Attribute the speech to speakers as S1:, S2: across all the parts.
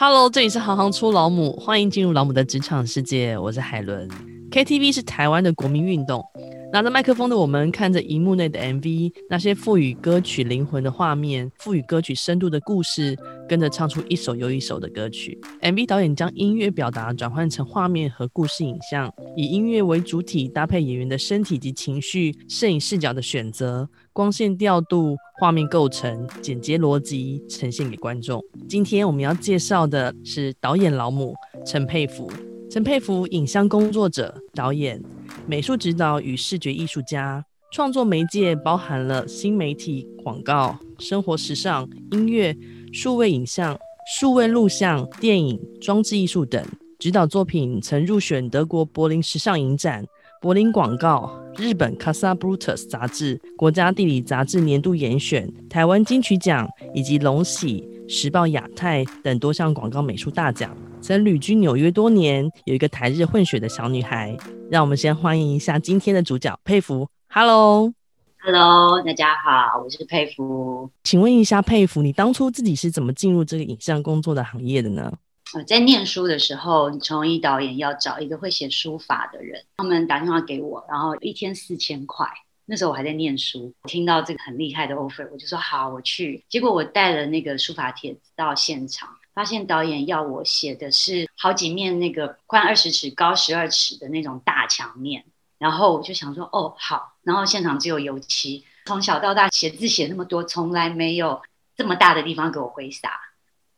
S1: Hello，这里是行行出老母，欢迎进入老母的职场世界。我是海伦。KTV 是台湾的国民运动。拿着麦克风的我们，看着荧幕内的 MV，那些赋予歌曲灵魂的画面，赋予歌曲深度的故事，跟着唱出一首又一首的歌曲。MV 导演将音乐表达转换成画面和故事影像，以音乐为主体，搭配演员的身体及情绪，摄影视角的选择、光线调度、画面构成、剪接逻辑，呈现给观众。今天我们要介绍的是导演老母陈佩芙。陈佩芙，影像工作者、导演、美术指导与视觉艺术家，创作媒介包含了新媒体、广告、生活时尚、音乐、数位影像、数位录像、电影、装置艺术等。指导作品曾入选德国柏林时尚影展、柏林广告、日本 Casa Brutus 杂志、国家地理杂志年度严选、台湾金曲奖以及龙喜、时报亚太等多项广告美术大奖。曾旅居纽约多年，有一个台日混血的小女孩。让我们先欢迎一下今天的主角佩芙。Hello，Hello，
S2: 大家好，我是佩芙。
S1: 请问一下，佩芙，你当初自己是怎么进入这个影像工作的行业的呢？
S2: 我在念书的时候，崇一导演要找一个会写书法的人，他们打电话给我，然后一天四千块。那时候我还在念书，听到这个很厉害的 offer，我就说好，我去。结果我带了那个书法帖子到现场。发现导演要我写的是好几面那个宽二十尺、高十二尺的那种大墙面，然后我就想说，哦，好。然后现场只有油漆，从小到大写字写那么多，从来没有这么大的地方给我挥洒。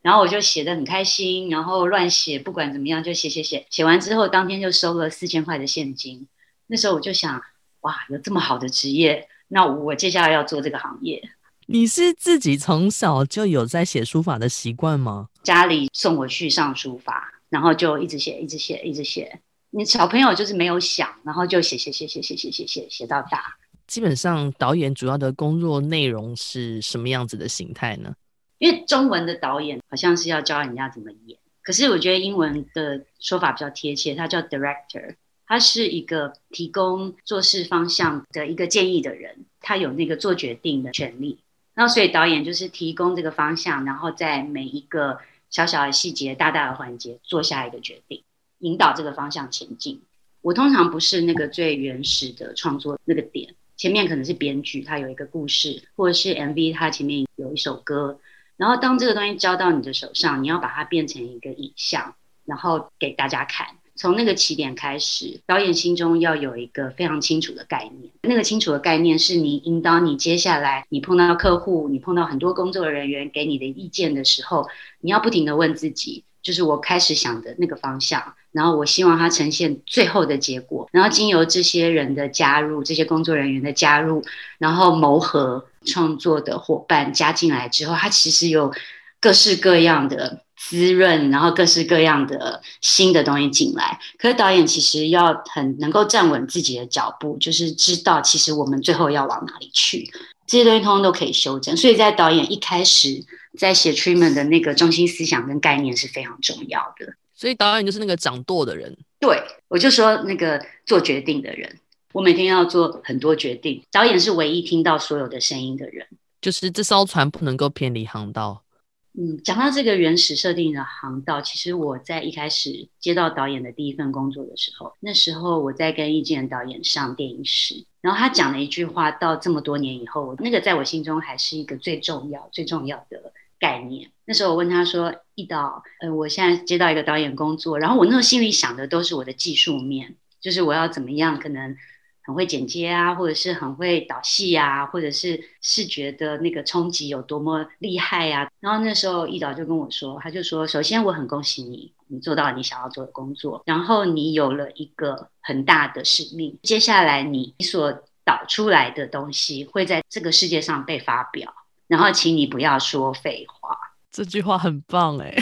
S2: 然后我就写的很开心，然后乱写，不管怎么样就写写写。写完之后，当天就收了四千块的现金。那时候我就想，哇，有这么好的职业，那我接下来要做这个行业。
S1: 你是自己从小就有在写书法的习惯吗？
S2: 家里送我去上书法，然后就一直写，一直写，一直写。你小朋友就是没有想，然后就写写写写写写写写写到大。
S1: 基本上，导演主要的工作内容是什么样子的形态呢？
S2: 因为中文的导演好像是要教人家怎么演，可是我觉得英文的说法比较贴切，他叫 director，他是一个提供做事方向的一个建议的人，他有那个做决定的权利。那，所以导演就是提供这个方向，然后在每一个小小的细节、大大的环节做下一个决定，引导这个方向前进。我通常不是那个最原始的创作那个点，前面可能是编剧，他有一个故事，或者是 MV，他前面有一首歌。然后当这个东西交到你的手上，你要把它变成一个影像，然后给大家看。从那个起点开始，导演心中要有一个非常清楚的概念。那个清楚的概念是你引导你接下来，你碰到客户，你碰到很多工作人员给你的意见的时候，你要不停的问自己，就是我开始想的那个方向，然后我希望它呈现最后的结果。然后经由这些人的加入，这些工作人员的加入，然后谋合创作的伙伴加进来之后，它其实有各式各样的。滋润，然后各式各样的新的东西进来。可是导演其实要很能够站稳自己的脚步，就是知道其实我们最后要往哪里去，这些东西通通都可以修正。所以在导演一开始在写 treatment 的那个中心思想跟概念是非常重要的。
S1: 所以导演就是那个掌舵的人。
S2: 对，我就说那个做决定的人。我每天要做很多决定，导演是唯一听到所有的声音的人。
S1: 就是这艘船不能够偏离航道。
S2: 嗯，讲到这个原始设定的航道，其实我在一开始接到导演的第一份工作的时候，那时候我在跟易建导演上电影史，然后他讲了一句话，到这么多年以后，那个在我心中还是一个最重要、最重要的概念。那时候我问他说：“易导，呃，我现在接到一个导演工作，然后我那时候心里想的都是我的技术面，就是我要怎么样可能。”很会剪接啊，或者是很会导戏啊，或者是视觉的那个冲击有多么厉害呀、然后那时候易导就跟我说，他就说：首先我很恭喜你，你做到你想要做的工作，然后你有了一个很大的使命，接下来你所导出来的东西会在这个世界上被发表，然后请你不要说废话。
S1: 这句话很棒哎！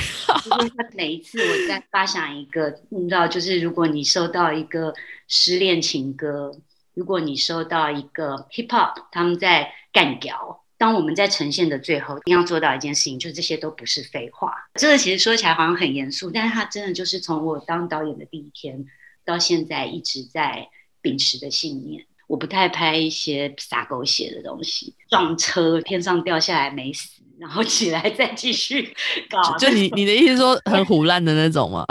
S2: 每一次我在发想一个，你知道，就是如果你收到一个失恋情歌。如果你收到一个 hip hop，他们在干屌，当我们在呈现的最后，一定要做到一件事情，就这些都不是废话。这个其实说起来好像很严肃，但是他真的就是从我当导演的第一天到现在一直在秉持的信念。我不太拍一些洒狗血的东西，撞车天上掉下来没死，然后起来再继续搞。
S1: 就你你的意思说很虎烂的那种吗？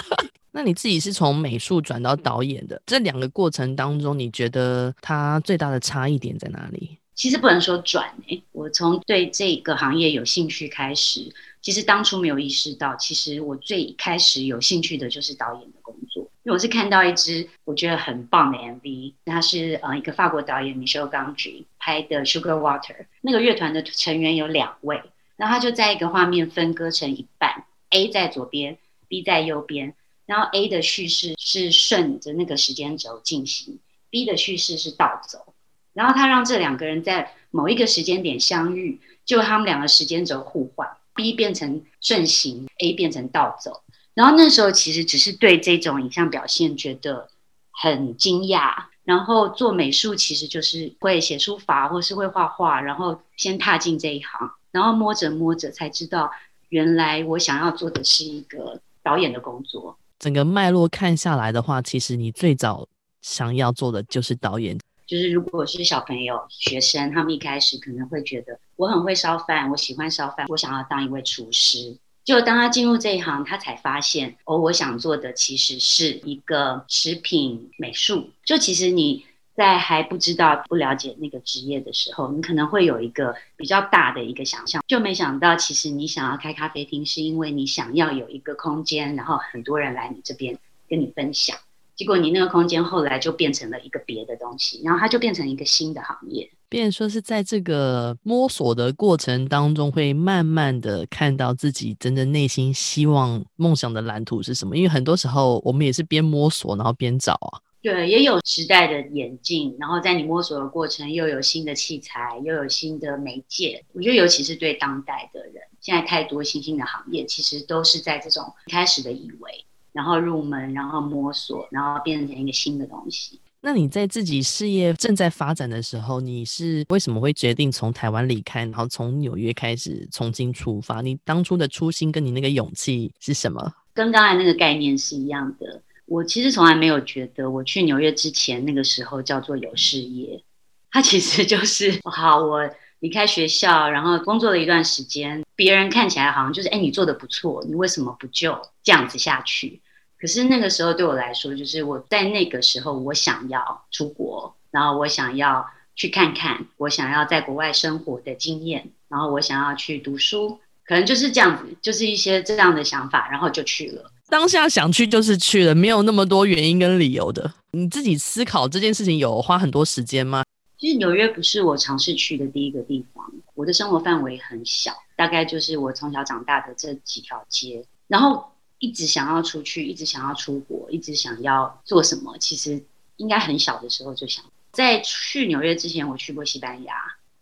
S1: 那你自己是从美术转到导演的，这两个过程当中，你觉得它最大的差异点在哪里？
S2: 其实不能说转诶，我从对这个行业有兴趣开始，其实当初没有意识到，其实我最开始有兴趣的就是导演的工作，因为我是看到一支我觉得很棒的 MV，它是呃一个法国导演 Michel Gondry 拍的 Sugar Water，那个乐团的成员有两位，然后他就在一个画面分割成一半，A 在左边，B 在右边，然后 A 的叙事是顺着那个时间轴进行，B 的叙事是倒走。然后他让这两个人在某一个时间点相遇，就他们两个时间轴互换，B 变成顺行，A 变成倒走。然后那时候其实只是对这种影像表现觉得很惊讶。然后做美术其实就是会写书法或是会画画，然后先踏进这一行，然后摸着摸着才知道，原来我想要做的是一个导演的工作。
S1: 整个脉络看下来的话，其实你最早想要做的就是导演。
S2: 就是如果是小朋友、学生，他们一开始可能会觉得我很会烧饭，我喜欢烧饭，我想要当一位厨师。就当他进入这一行，他才发现哦，我想做的其实是一个食品美术。就其实你在还不知道、不了解那个职业的时候，你可能会有一个比较大的一个想象，就没想到其实你想要开咖啡厅，是因为你想要有一个空间，然后很多人来你这边跟你分享。结果你那个空间后来就变成了一个别的东西，然后它就变成一个新的行
S1: 业。变说是在这个摸索的过程当中，会慢慢的看到自己真的内心希望、梦想的蓝图是什么。因为很多时候我们也是边摸索，然后边找啊。
S2: 对，也有时代的演进，然后在你摸索的过程，又有新的器材，又有新的媒介。我觉得尤其是对当代的人，现在太多新兴的行业，其实都是在这种开始的以为。然后入门，然后摸索，然后变成一个新的东西。
S1: 那你在自己事业正在发展的时候，你是为什么会决定从台湾离开，然后从纽约开始重新出发？你当初的初心跟你那个勇气是什么？
S2: 跟刚才那个概念是一样的。我其实从来没有觉得我去纽约之前那个时候叫做有事业，它其实就是 好，我离开学校，然后工作了一段时间，别人看起来好像就是哎，你做得不错，你为什么不就这样子下去？可是那个时候对我来说，就是我在那个时候，我想要出国，然后我想要去看看，我想要在国外生活的经验，然后我想要去读书，可能就是这样子，就是一些这样的想法，然后就去了。
S1: 当下想去就是去了，没有那么多原因跟理由的。你自己思考这件事情有花很多时间吗？
S2: 其实纽约不是我尝试去的第一个地方，我的生活范围很小，大概就是我从小长大的这几条街，然后。一直想要出去，一直想要出国，一直想要做什么？其实应该很小的时候就想。在去纽约之前，我去过西班牙，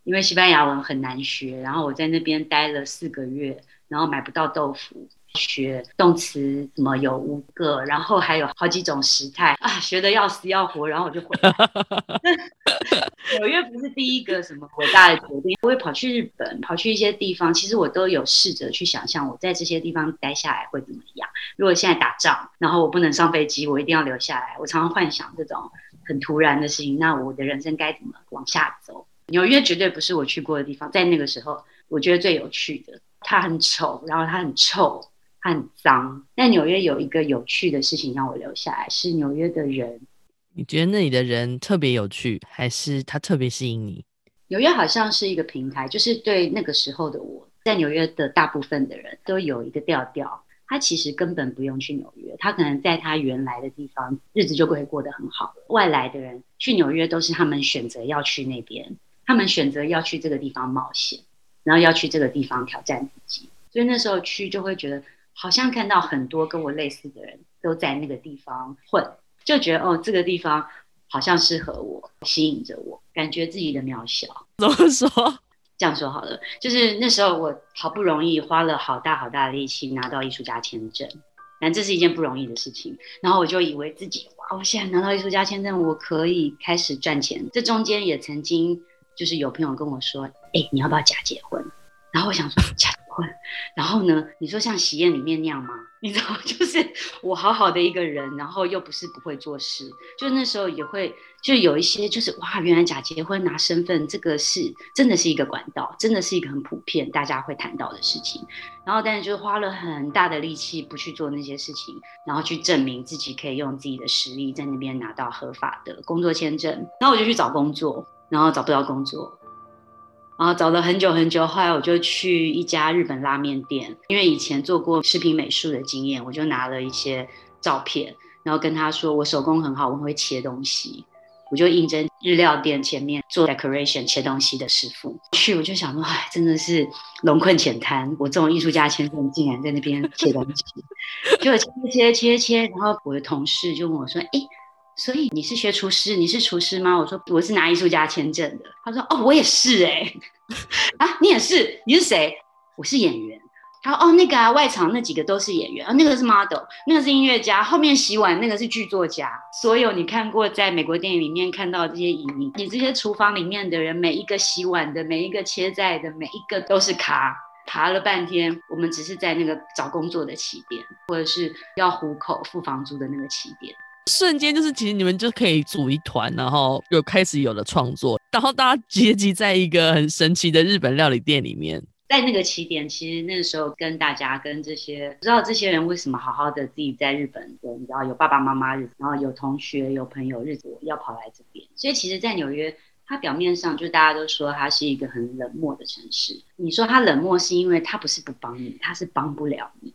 S2: 因为西班牙文很难学，然后我在那边待了四个月，然后买不到豆腐。学动词什么有五个，然后还有好几种时态啊，学得要死要活，然后我就回来。纽约不是第一个什么伟大的决定，我会跑去日本，跑去一些地方，其实我都有试着去想象我在这些地方待下来会怎么样。如果现在打仗，然后我不能上飞机，我一定要留下来。我常常幻想这种很突然的事情，那我的人生该怎么往下走？纽约绝对不是我去过的地方，在那个时候，我觉得最有趣的，它很丑，然后它很臭。很脏，但纽约有一个有趣的事情让我留下来，是纽约的人。
S1: 你觉得那里的人特别有趣，还是他特别吸引你？
S2: 纽约好像是一个平台，就是对那个时候的我，在纽约的大部分的人都有一个调调，他其实根本不用去纽约，他可能在他原来的地方日子就会过得很好。外来的人去纽约都是他们选择要去那边，他们选择要去这个地方冒险，然后要去这个地方挑战自己，所以那时候去就会觉得。好像看到很多跟我类似的人都在那个地方混，就觉得哦，这个地方好像适合我，吸引着我，感觉自己的渺小。
S1: 怎么说？
S2: 这样说好了，就是那时候我好不容易花了好大好大的力气拿到艺术家签证，但这是一件不容易的事情。然后我就以为自己哇，我现在拿到艺术家签证，我可以开始赚钱。这中间也曾经就是有朋友跟我说，哎，你要不要假结婚？然后我想说假。婚，然后呢，你说像喜宴里面那样吗？你知道，就是我好好的一个人，然后又不是不会做事，就那时候也会，就有一些就是哇，原来假结婚拿身份这个是真的是一个管道，真的是一个很普遍大家会谈到的事情。然后但是就花了很大的力气不去做那些事情，然后去证明自己可以用自己的实力在那边拿到合法的工作签证。然后我就去找工作，然后找不到工作。然后找了很久很久，后来我就去一家日本拉面店，因为以前做过食品美术的经验，我就拿了一些照片，然后跟他说我手工很好，我会切东西，我就应征日料店前面做 decoration 切东西的师傅。去我就想说，哎，真的是龙困浅滩，我这种艺术家签证竟然在那边切东西，就切切切切，然后我的同事就问我说，哎。所以你是学厨师？你是厨师吗？我说我是拿艺术家签证的。他说哦，我也是哎、啊，你也是？你是谁？我是演员。他说哦，那个啊，外场那几个都是演员啊，那个是 model，那个是音乐家，后面洗碗那个是剧作家。所有你看过在美国电影里面看到这些影迷，你这些厨房里面的人，每一个洗碗的，每一个切菜的，每一个都是咖。爬了半天，我们只是在那个找工作的起点，或者是要糊口付房租的那个起点。
S1: 瞬间就是，其实你们就可以组一团，然后又开始有了创作，然后大家结集在一个很神奇的日本料理店里面。
S2: 在那个起点，其实那个时候跟大家跟这些不知道这些人为什么好好的自己在日本，你知道有爸爸妈妈日子，然后有同学有朋友日子要跑来这边。所以其实，在纽约，它表面上就大家都说它是一个很冷漠的城市。你说它冷漠，是因为它不是不帮你，它是帮不了你，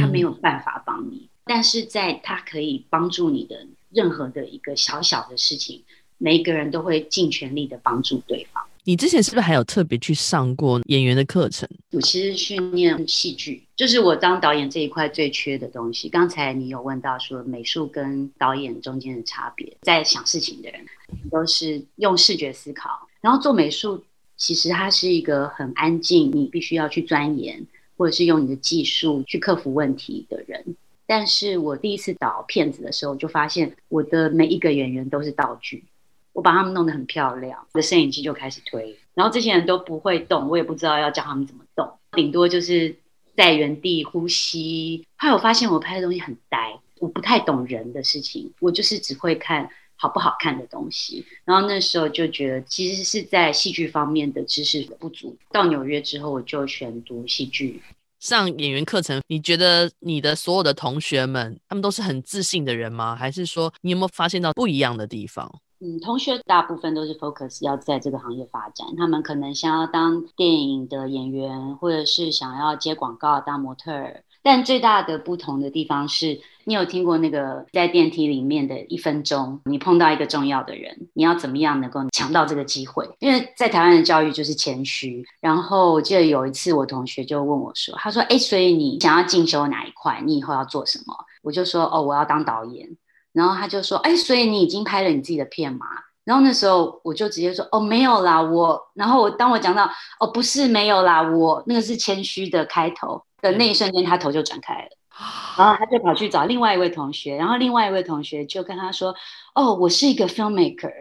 S2: 它没有办法帮你。但是在他可以帮助你的任何的一个小小的事情，每一个人都会尽全力的帮助对方。
S1: 你之前是不是还有特别去上过演员的课程？
S2: 我其实训练戏剧，就是我当导演这一块最缺的东西。刚才你有问到说美术跟导演中间的差别，在想事情的人都是用视觉思考，然后做美术其实它是一个很安静，你必须要去钻研，或者是用你的技术去克服问题的人。但是我第一次导片子的时候，就发现我的每一个演员都是道具，我把他们弄得很漂亮，我的摄影机就开始推，然后这些人都不会动，我也不知道要教他们怎么动，顶多就是在原地呼吸。后来我发现我拍的东西很呆，我不太懂人的事情，我就是只会看好不好看的东西。然后那时候就觉得，其实是在戏剧方面的知识不足。到纽约之后，我就选读戏剧。
S1: 上演员课程，你觉得你的所有的同学们，他们都是很自信的人吗？还是说你有没有发现到不一样的地方？
S2: 嗯，同学大部分都是 focus 要在这个行业发展，他们可能想要当电影的演员，或者是想要接广告当模特儿。但最大的不同的地方是，你有听过那个在电梯里面的一分钟，你碰到一个重要的人，你要怎么样能够抢到这个机会？因为在台湾的教育就是谦虚。然后我记得有一次，我同学就问我说：“他说，哎，所以你想要进修哪一块？你以后要做什么？”我就说：“哦，我要当导演。”然后他就说：“哎，所以你已经拍了你自己的片吗？”然后那时候我就直接说：“哦，没有啦，我。”然后我当我讲到：“哦，不是没有啦，我那个是谦虚的开头。”的那一瞬间，他头就转开了，然后他就跑去找另外一位同学，然后另外一位同学就跟他说：“哦，我是一个 filmmaker，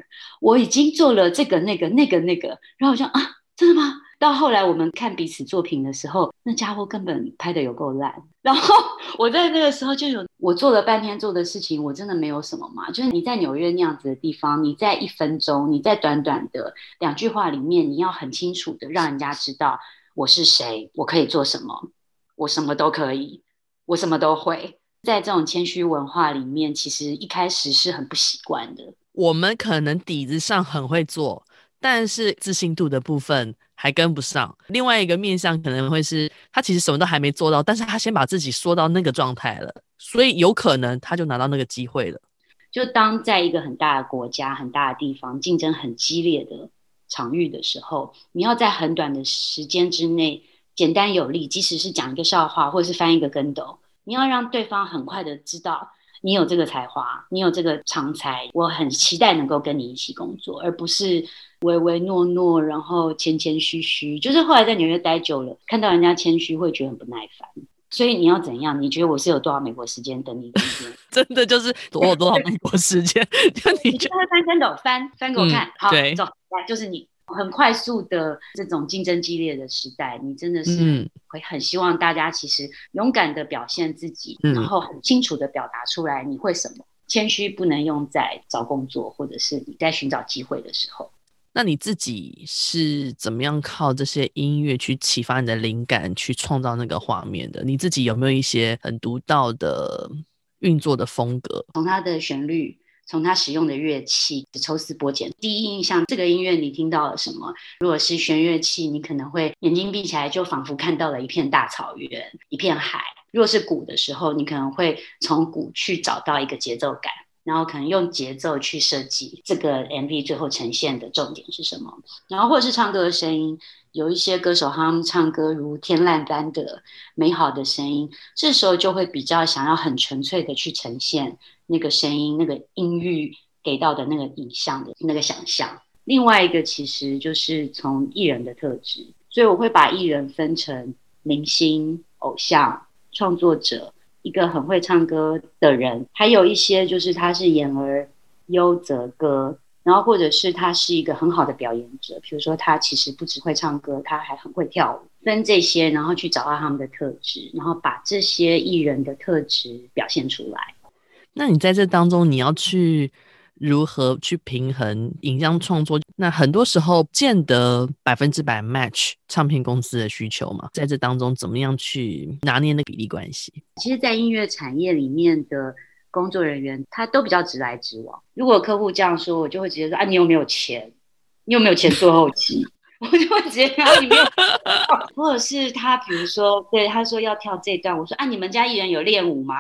S2: 我已经做了这个、那个、那个、那个。”然后我就啊，真的吗？到后来我们看彼此作品的时候，那家伙根本拍得有够烂。然后我在那个时候就有，我做了半天做的事情，我真的没有什么嘛。就是你在纽约那样子的地方，你在一分钟，你在短短的两句话里面，你要很清楚的让人家知道我是谁，我可以做什么。我什么都可以，我什么都会。在这种谦虚文化里面，其实一开始是很不习惯的。
S1: 我们可能底子上很会做，但是自信度的部分还跟不上。另外一个面向可能会是，他其实什么都还没做到，但是他先把自己说到那个状态了，所以有可能他就拿到那个机会了。
S2: 就当在一个很大的国家、很大的地方，竞争很激烈的场域的时候，你要在很短的时间之内。简单有力，即使是讲一个笑话，或者是翻一个跟斗，你要让对方很快的知道你有这个才华，你有这个长才，我很期待能够跟你一起工作，而不是唯唯诺诺，然后谦谦虚虚。就是后来在纽约待久了，看到人家谦虚，会觉得很不耐烦。所以你要怎样？你觉得我是有多少美国时间等你？
S1: 真的就是我有多少美国时间？就你
S2: 就会翻跟斗，翻翻给我看。
S1: 嗯、
S2: 好，走来，就是你。很快速的这种竞争激烈的时代，你真的是会很希望大家其实勇敢的表现自己，嗯、然后很清楚的表达出来你会什么。谦虚不能用在找工作或者是你在寻找机会的时候。
S1: 那你自己是怎么样靠这些音乐去启发你的灵感，去创造那个画面的？你自己有没有一些很独到的运作的风格？
S2: 从它的旋律，从它使用的乐器，抽丝剥茧。第一印象，这个音乐你听到了什么？如果是弦乐器，你可能会眼睛闭起来，就仿佛看到了一片大草原，一片海。如果是鼓的时候，你可能会从鼓去找到一个节奏感。然后可能用节奏去设计这个 MV 最后呈现的重点是什么？然后或者是唱歌的声音，有一些歌手他们唱歌如天籁般的美好的声音，这时候就会比较想要很纯粹的去呈现那个声音、那个音域给到的那个影像的那个想象。另外一个其实就是从艺人的特质，所以我会把艺人分成明星、偶像、创作者。一个很会唱歌的人，还有一些就是他是演而优则歌，然后或者是他是一个很好的表演者，比如说他其实不只会唱歌，他还很会跳舞，分这些，然后去找到他们的特质，然后把这些艺人的特质表现出来。
S1: 那你在这当中，你要去。如何去平衡影像创作？那很多时候见得百分之百 match 唱片公司的需求嘛，在这当中怎么样去拿捏那比例关系？
S2: 其实，在音乐产业里面的工作人员，他都比较直来直往。如果客户这样说，我就会直接说：啊，你有没有钱？你有没有钱做后期？我就会直接说：你没有。或者是他，比如说，对他说要跳这段，我说：啊，你们家艺人有练舞吗？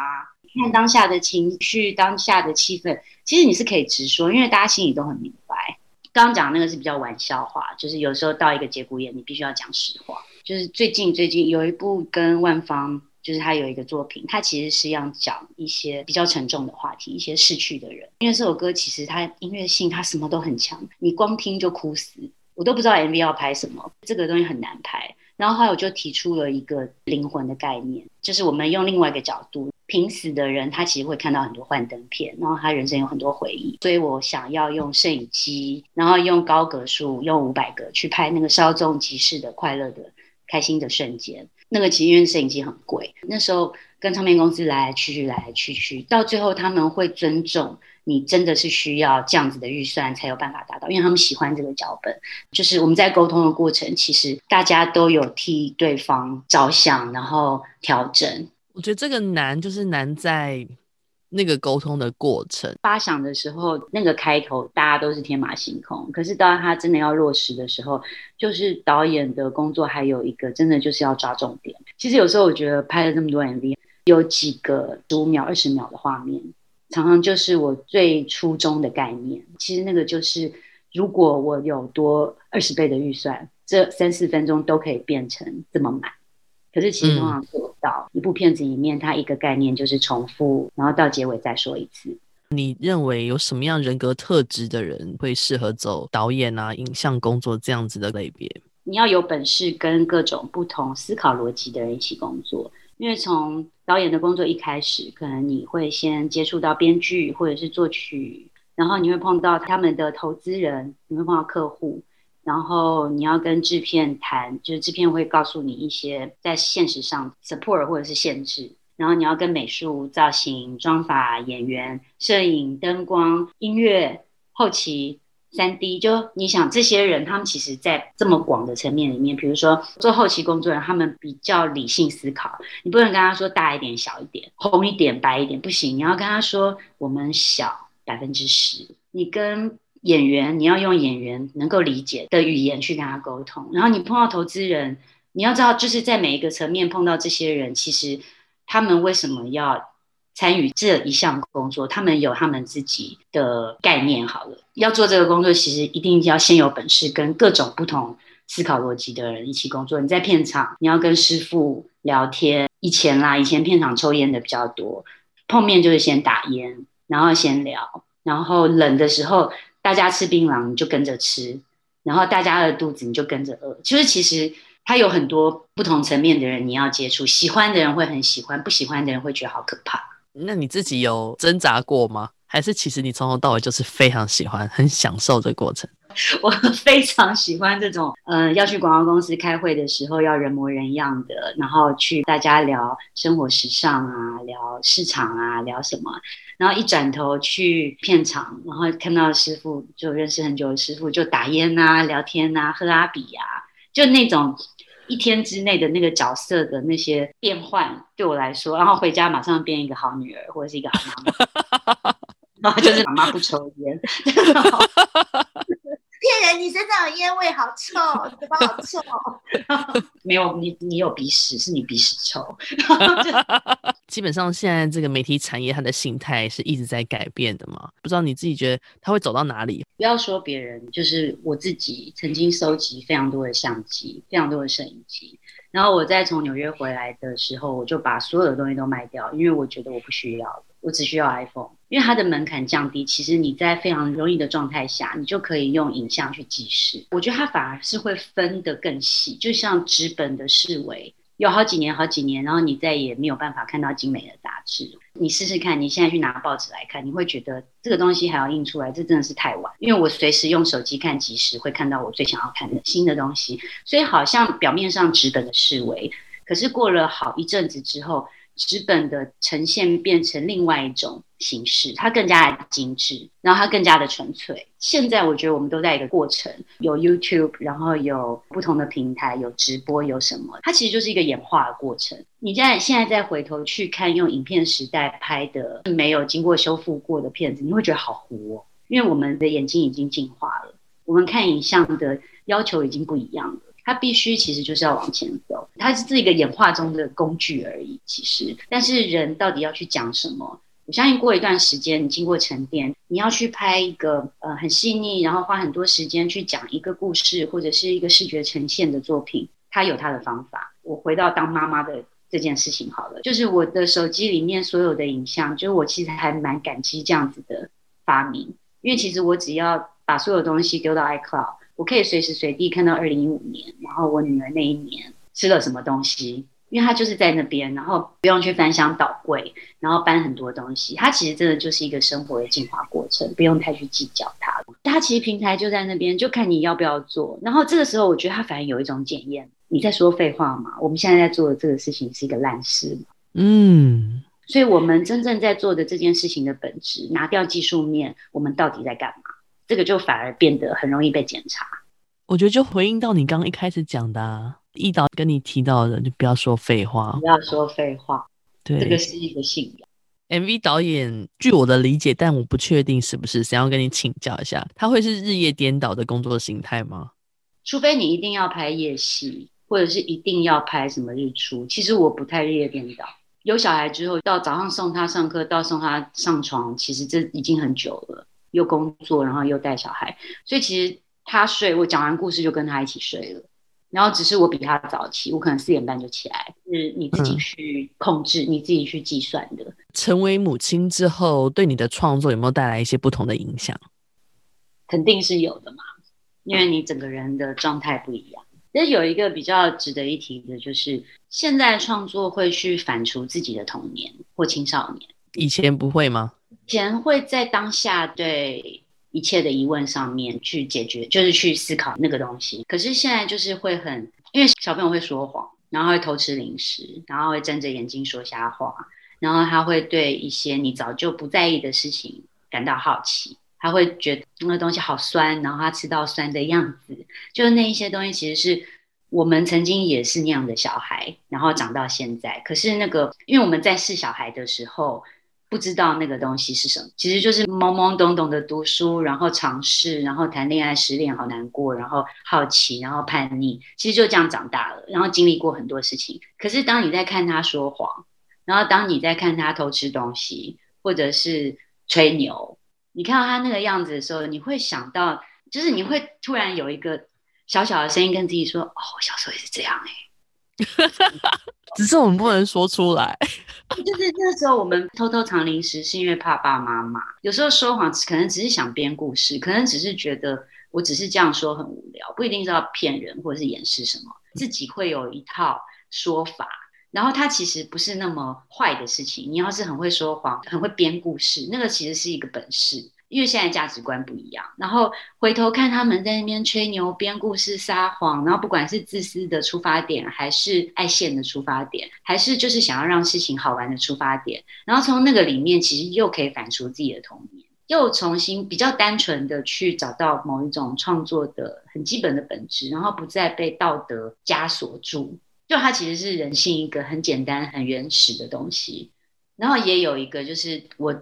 S2: 看当下的情绪，当下的气氛，其实你是可以直说，因为大家心里都很明白。刚刚讲的那个是比较玩笑话，就是有时候到一个节骨眼，你必须要讲实话。就是最近最近有一部跟万芳，就是他有一个作品，他其实是要讲一些比较沉重的话题，一些逝去的人。因为这首歌其实它音乐性，它什么都很强，你光听就哭死。我都不知道 MV 要拍什么，这个东西很难拍。然后后来我就提出了一个灵魂的概念，就是我们用另外一个角度。濒死的人，他其实会看到很多幻灯片，然后他人生有很多回忆，所以我想要用摄影机，然后用高格数，用五百个去拍那个稍纵即逝的快乐的、开心的瞬间。那个其实因为摄影机很贵，那时候跟唱片公司来来去去，来来去去，到最后他们会尊重你，真的是需要这样子的预算才有办法达到，因为他们喜欢这个脚本。就是我们在沟通的过程，其实大家都有替对方着想，然后调整。
S1: 我觉得这个难，就是难在那个沟通的过程。
S2: 发想的时候，那个开头大家都是天马行空，可是当他真的要落实的时候，就是导演的工作还有一个，真的就是要抓重点。其实有时候我觉得拍了这么多 MV，有几个十五秒、二十秒的画面，常常就是我最初衷的概念。其实那个就是，如果我有多二十倍的预算，这三四分钟都可以变成这么满。可是其实通常做不到，一部片子里面，它一个概念就是重复，然后到结尾再说一次。
S1: 你认为有什么样人格特质的人会适合走导演啊、影像工作这样子的类别？
S2: 你要有本事跟各种不同思考逻辑的人一起工作，因为从导演的工作一开始，可能你会先接触到编剧或者是作曲，然后你会碰到他们的投资人，你会碰到客户。然后你要跟制片谈，就是制片会告诉你一些在现实上 support 或者是限制。然后你要跟美术、造型、妆发、演员、摄影、灯光、音乐、后期、三 D，就你想这些人，他们其实在这么广的层面里面，比如说做后期工作人，他们比较理性思考，你不能跟他说大一点、小一点、红一点、白一点，不行。你要跟他说我们小百分之十，你跟。演员，你要用演员能够理解的语言去跟他沟通。然后你碰到投资人，你要知道，就是在每一个层面碰到这些人，其实他们为什么要参与这一项工作？他们有他们自己的概念。好了，要做这个工作，其实一定要先有本事，跟各种不同思考逻辑的人一起工作。你在片场，你要跟师傅聊天。以前啦，以前片场抽烟的比较多，碰面就是先打烟，然后先聊，然后冷的时候。大家吃槟榔，你就跟着吃；然后大家饿肚子，你就跟着饿。就是其实他有很多不同层面的人，你要接触。喜欢的人会很喜欢，不喜欢的人会觉得好可怕。
S1: 那你自己有挣扎过吗？还是其实你从头到尾就是非常喜欢、很享受这个过程？
S2: 我非常喜欢这种，嗯、呃，要去广告公司开会的时候要人模人样的，然后去大家聊生活时尚啊，聊市场啊，聊什么，然后一转头去片场，然后看到师傅，就认识很久的师傅，就打烟啊、聊天啊、喝阿比啊，就那种一天之内的那个角色的那些变换，对我来说，然后回家马上变一个好女儿或者是一个好妈妈，然后就是妈妈不抽烟。
S3: 骗人！你身上有烟味好臭，嘴巴好臭。
S2: 没有你，你有鼻屎，是你鼻屎臭。
S1: 基本上，现在这个媒体产业它的形态是一直在改变的嘛？不知道你自己觉得它会走到哪里？
S2: 不要说别人，就是我自己曾经收集非常多的相机，非常多的摄影机。然后我在从纽约回来的时候，我就把所有的东西都卖掉，因为我觉得我不需要，我只需要 iPhone。因为它的门槛降低，其实你在非常容易的状态下，你就可以用影像去记事。我觉得它反而是会分得更细，就像纸本的式微，有好几年、好几年，然后你再也没有办法看到精美的杂志。你试试看，你现在去拿报纸来看，你会觉得这个东西还要印出来，这真的是太晚。因为我随时用手机看即时，会看到我最想要看的新的东西。所以好像表面上纸本的式微，可是过了好一阵子之后。纸本的呈现变成另外一种形式，它更加的精致，然后它更加的纯粹。现在我觉得我们都在一个过程，有 YouTube，然后有不同的平台，有直播，有什么，它其实就是一个演化的过程。你在现在再回头去看用影片时代拍的没有经过修复过的片子，你会觉得好糊哦，因为我们的眼睛已经进化了，我们看影像的要求已经不一样了。它必须其实就是要往前走，它是这个演化中的工具而已。其实，但是人到底要去讲什么？我相信过一段时间，你经过沉淀，你要去拍一个呃很细腻，然后花很多时间去讲一个故事或者是一个视觉呈现的作品，它有它的方法。我回到当妈妈的这件事情好了，就是我的手机里面所有的影像，就是我其实还蛮感激这样子的发明，因为其实我只要把所有东西丢到 iCloud。我可以随时随地看到二零一五年，然后我女儿那一年吃了什么东西，因为她就是在那边，然后不用去翻箱倒柜，然后搬很多东西。它其实真的就是一个生活的进化过程，不用太去计较它。它其实平台就在那边，就看你要不要做。然后这个时候，我觉得它反而有一种检验。你在说废话吗？我们现在在做的这个事情是一个烂事。
S1: 嗯，
S2: 所以我们真正在做的这件事情的本质，拿掉技术面，我们到底在干嘛？这个就反而变得很容易被检查。
S1: 我觉得就回应到你刚刚一开始讲的，啊，易导跟你提到的，就不要说废话，
S2: 不要说废话。
S1: 对，
S2: 这个是一个信仰。
S1: MV 导演，据我的理解，但我不确定是不是，想要跟你请教一下，他会是日夜颠倒的工作形态吗？
S2: 除非你一定要拍夜戏，或者是一定要拍什么日出。其实我不太日夜颠倒。有小孩之后，到早上送他上课，到送他上床，其实这已经很久了。又工作，然后又带小孩，所以其实他睡，我讲完故事就跟他一起睡了。然后只是我比他早起，我可能四点半就起来，是你自己去控制，嗯、你自己去计算的。
S1: 成为母亲之后，对你的创作有没有带来一些不同的影响？
S2: 肯定是有的嘛，因为你整个人的状态不一样。其实有一个比较值得一提的，就是现在创作会去反刍自己的童年或青少年，
S1: 以前不会吗？
S2: 以前会在当下对一切的疑问上面去解决，就是去思考那个东西。可是现在就是会很，因为小朋友会说谎，然后会偷吃零食，然后会睁着眼睛说瞎话，然后他会对一些你早就不在意的事情感到好奇，他会觉得那个东西好酸，然后他吃到酸的样子，就是那一些东西其实是我们曾经也是那样的小孩，然后长到现在。可是那个，因为我们在是小孩的时候。不知道那个东西是什么，其实就是懵懵懂懂的读书，然后尝试，然后谈恋爱，失恋好难过，然后好奇，然后叛逆，其实就这样长大了，然后经历过很多事情。可是当你在看他说谎，然后当你在看他偷吃东西，或者是吹牛，你看到他那个样子的时候，你会想到，就是你会突然有一个小小的声音跟自己说：“哦，我小时候也是这样哎、”
S1: 只是我们不能说出来，
S2: 就是那时候我们偷偷藏零食，是因为怕爸妈骂。有时候说谎可能只是想编故事，可能只是觉得我只是这样说很无聊，不一定是要骗人或者是掩饰什么。自己会有一套说法，然后它其实不是那么坏的事情。你要是很会说谎，很会编故事，那个其实是一个本事。因为现在价值观不一样，然后回头看他们在那边吹牛、编故事、撒谎，然后不管是自私的出发点，还是爱现的出发点，还是就是想要让事情好玩的出发点，然后从那个里面其实又可以反刍自己的童年，又重新比较单纯的去找到某一种创作的很基本的本质，然后不再被道德枷锁住，就它其实是人性一个很简单、很原始的东西。然后也有一个就是我。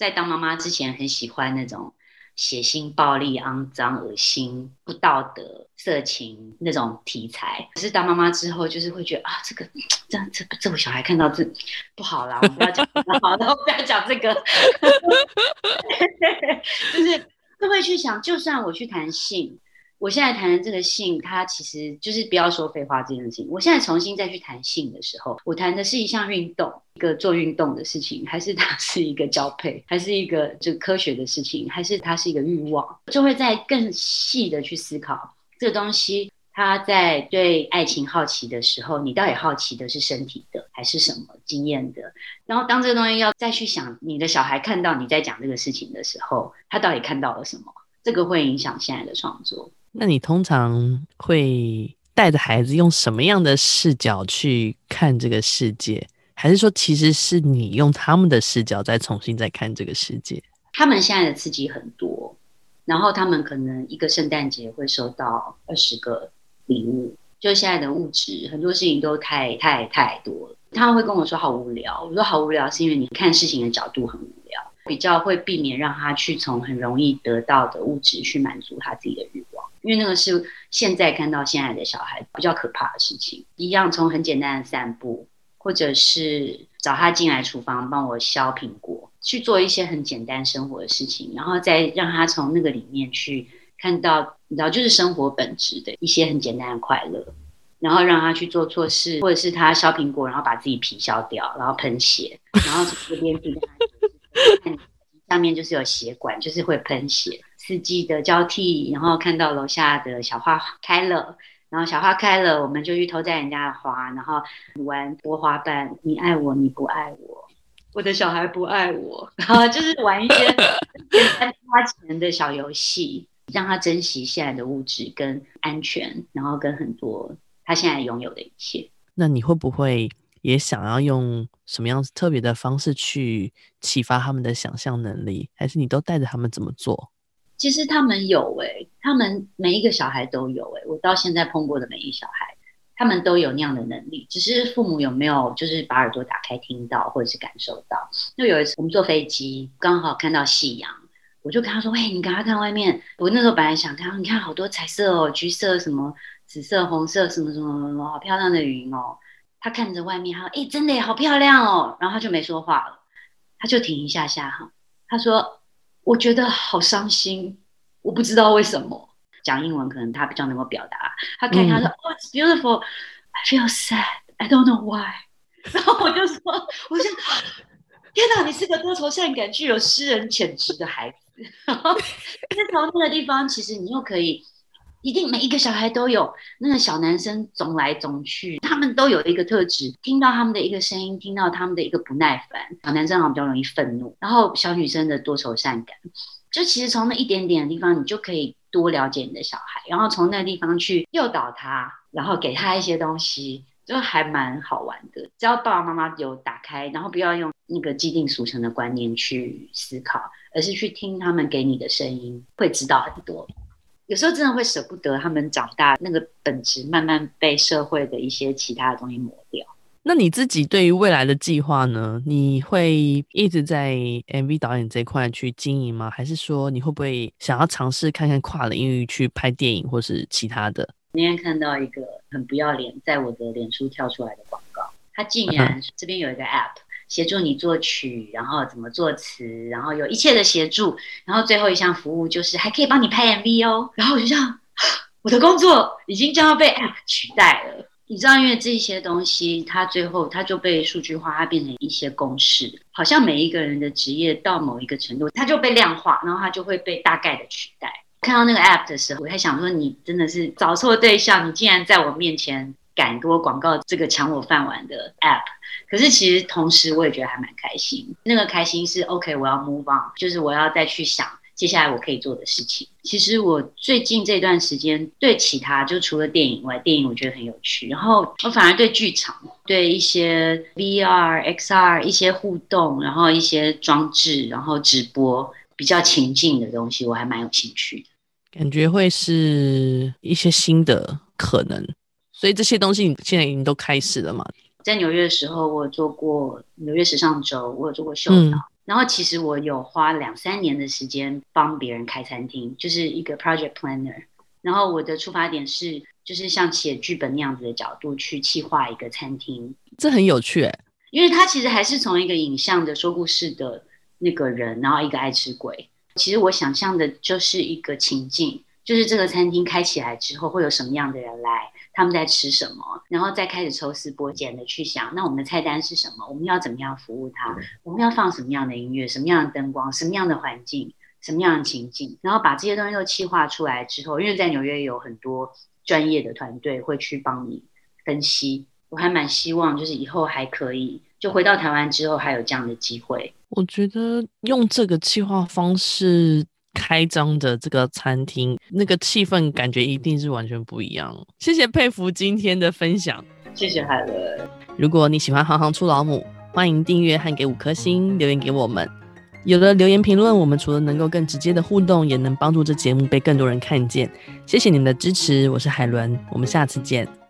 S2: 在当妈妈之前，很喜欢那种血腥、暴力、肮脏、恶心、不道德、色情那种题材。可是当妈妈之后，就是会觉得啊，这个这样这这我小孩看到这不好啦，我们不要讲，好，然后不要讲这个，就是就会去想，就算我去谈性。我现在谈的这个性，它其实就是不要说废话这件事情。我现在重新再去谈性的时候，我谈的是一项运动，一个做运动的事情，还是它 是一个交配，还是一个就科学的事情，还是它是一个欲望，就会在更细的去思考这个东西。他在对爱情好奇的时候，你到底好奇的是身体的，还是什么经验的？然后当这个东西要再去想，你的小孩看到你在讲这个事情的时候，他到底看到了什么？这个会影响现在的创作。
S1: 那你通常会带着孩子用什么样的视角去看这个世界？还是说，其实是你用他们的视角再重新再看这个世界？
S2: 他们现在的刺激很多，然后他们可能一个圣诞节会收到二十个礼物，就现在的物质很多事情都太太太多了。他们会跟我说好无聊，我说好无聊是因为你看事情的角度很无聊，比较会避免让他去从很容易得到的物质去满足他自己的欲。因为那个是现在看到现在的小孩比较可怕的事情，一样从很简单的散步，或者是找他进来厨房帮我削苹果，去做一些很简单生活的事情，然后再让他从那个里面去看到，你知道，就是生活本质的一些很简单的快乐，然后让他去做错事，或者是他削苹果，然后把自己皮削掉，然后喷血，然后从这边去看，下面就是有血管，就是会喷血。四季的交替，然后看到楼下的小花开了，然后小花开了，我们就去偷摘人家的花，然后玩拨花瓣。你爱我，你不爱我，我的小孩不爱我，然后就是玩一些花钱的小游戏，让他珍惜现在的物质跟安全，然后跟很多他现在拥有的一切。
S1: 那你会不会也想要用什么样特别的方式去启发他们的想象能力？还是你都带着他们怎么做？
S2: 其实他们有诶、他们每一个小孩都有诶、我到现在碰过的每一小孩，他们都有那样的能力，只是父母有没有就是把耳朵打开听到或者是感受到。就有一次我们坐飞机，刚好看到夕阳，我就跟他说：“喂，你赶快看外面。”我那时候本来想看，你看好多彩色哦，橘色、什么紫色、红色，什么什么什么，好漂亮的云哦。他看着外面，他说：“哎，真的好漂亮哦。”然后他就没说话了，他就停一下下哈，他说。我觉得好伤心，我不知道为什么。讲英文可能他比较能够表达。他看他说、嗯、，Oh, it's beautiful. I feel sad. I don't know why. 然后我就说，我想，天哪，你是个多愁善感、具有诗人潜质的孩子。然后在从那个地方，其实你又可以。一定每一个小孩都有那个小男生总来总去，他们都有一个特质。听到他们的一个声音，听到他们的一个不耐烦，小男生好像比较容易愤怒，然后小女生的多愁善感。就其实从那一点点的地方，你就可以多了解你的小孩，然后从那个地方去诱导他，然后给他一些东西，就还蛮好玩的。只要爸爸妈妈有打开，然后不要用那个既定俗成的观念去思考，而是去听他们给你的声音，会知道很多。有时候真的会舍不得他们长大，那个本质慢慢被社会的一些其他的东西磨掉。
S1: 那你自己对于未来的计划呢？你会一直在 MV 导演这块去经营吗？还是说你会不会想要尝试看看跨领域去拍电影或是其他的？
S2: 今天看到一个很不要脸，在我的脸书跳出来的广告，它竟然这边有一个 App。协助你作曲，然后怎么作词，然后有一切的协助，然后最后一项服务就是还可以帮你拍 MV 哦。然后我就这样，我的工作已经将要被 App 取代了。你知道，因为这些东西，它最后它就被数据化，它变成一些公式，好像每一个人的职业到某一个程度，它就被量化，然后它就会被大概的取代。看到那个 App 的时候，我还想说，你真的是找错对象，你竟然在我面前敢给我广告这个抢我饭碗的 app。可是其实同时我也觉得还蛮开心。那个开心是 OK，我要 move on，就是我要再去想接下来我可以做的事情。其实我最近这段时间对其他就除了电影外，电影我觉得很有趣。然后我反而对剧场、对一些 VR、XR 一些互动，然后一些装置，然后直播比较情境的东西，我还蛮有兴趣的。
S1: 感觉会是一些新的可能，所以这些东西你现在已经都开始了嘛？
S2: 在纽约的时候，我有做过纽约时尚周，我有做过秀导，嗯、然后其实我有花两三年的时间帮别人开餐厅，就是一个 project planner。然后我的出发点是，就是像写剧本那样子的角度去企划一个餐厅，
S1: 这很有趣诶，
S2: 因为他其实还是从一个影像的说故事的那个人，然后一个爱吃鬼。其实我想象的就是一个情境，就是这个餐厅开起来之后会有什么样的人来，他们在吃什么，然后再开始抽丝剥茧的去想，那我们的菜单是什么？我们要怎么样服务他？我们要放什么样的音乐？什么样的灯光？什么样的环境？什么样的情境？然后把这些东西都企划出来之后，因为在纽约有很多专业的团队会去帮你分析。我还蛮希望，就是以后还可以，就回到台湾之后还有这样的机会。
S1: 我觉得用这个计划方式开张的这个餐厅，那个气氛感觉一定是完全不一样。谢谢佩服今天的分享，
S2: 谢谢海伦。
S1: 如果你喜欢行行出老母，欢迎订阅和给五颗星留言给我们。有了留言评论，我们除了能够更直接的互动，也能帮助这节目被更多人看见。谢谢你们的支持，我是海伦，我们下次见。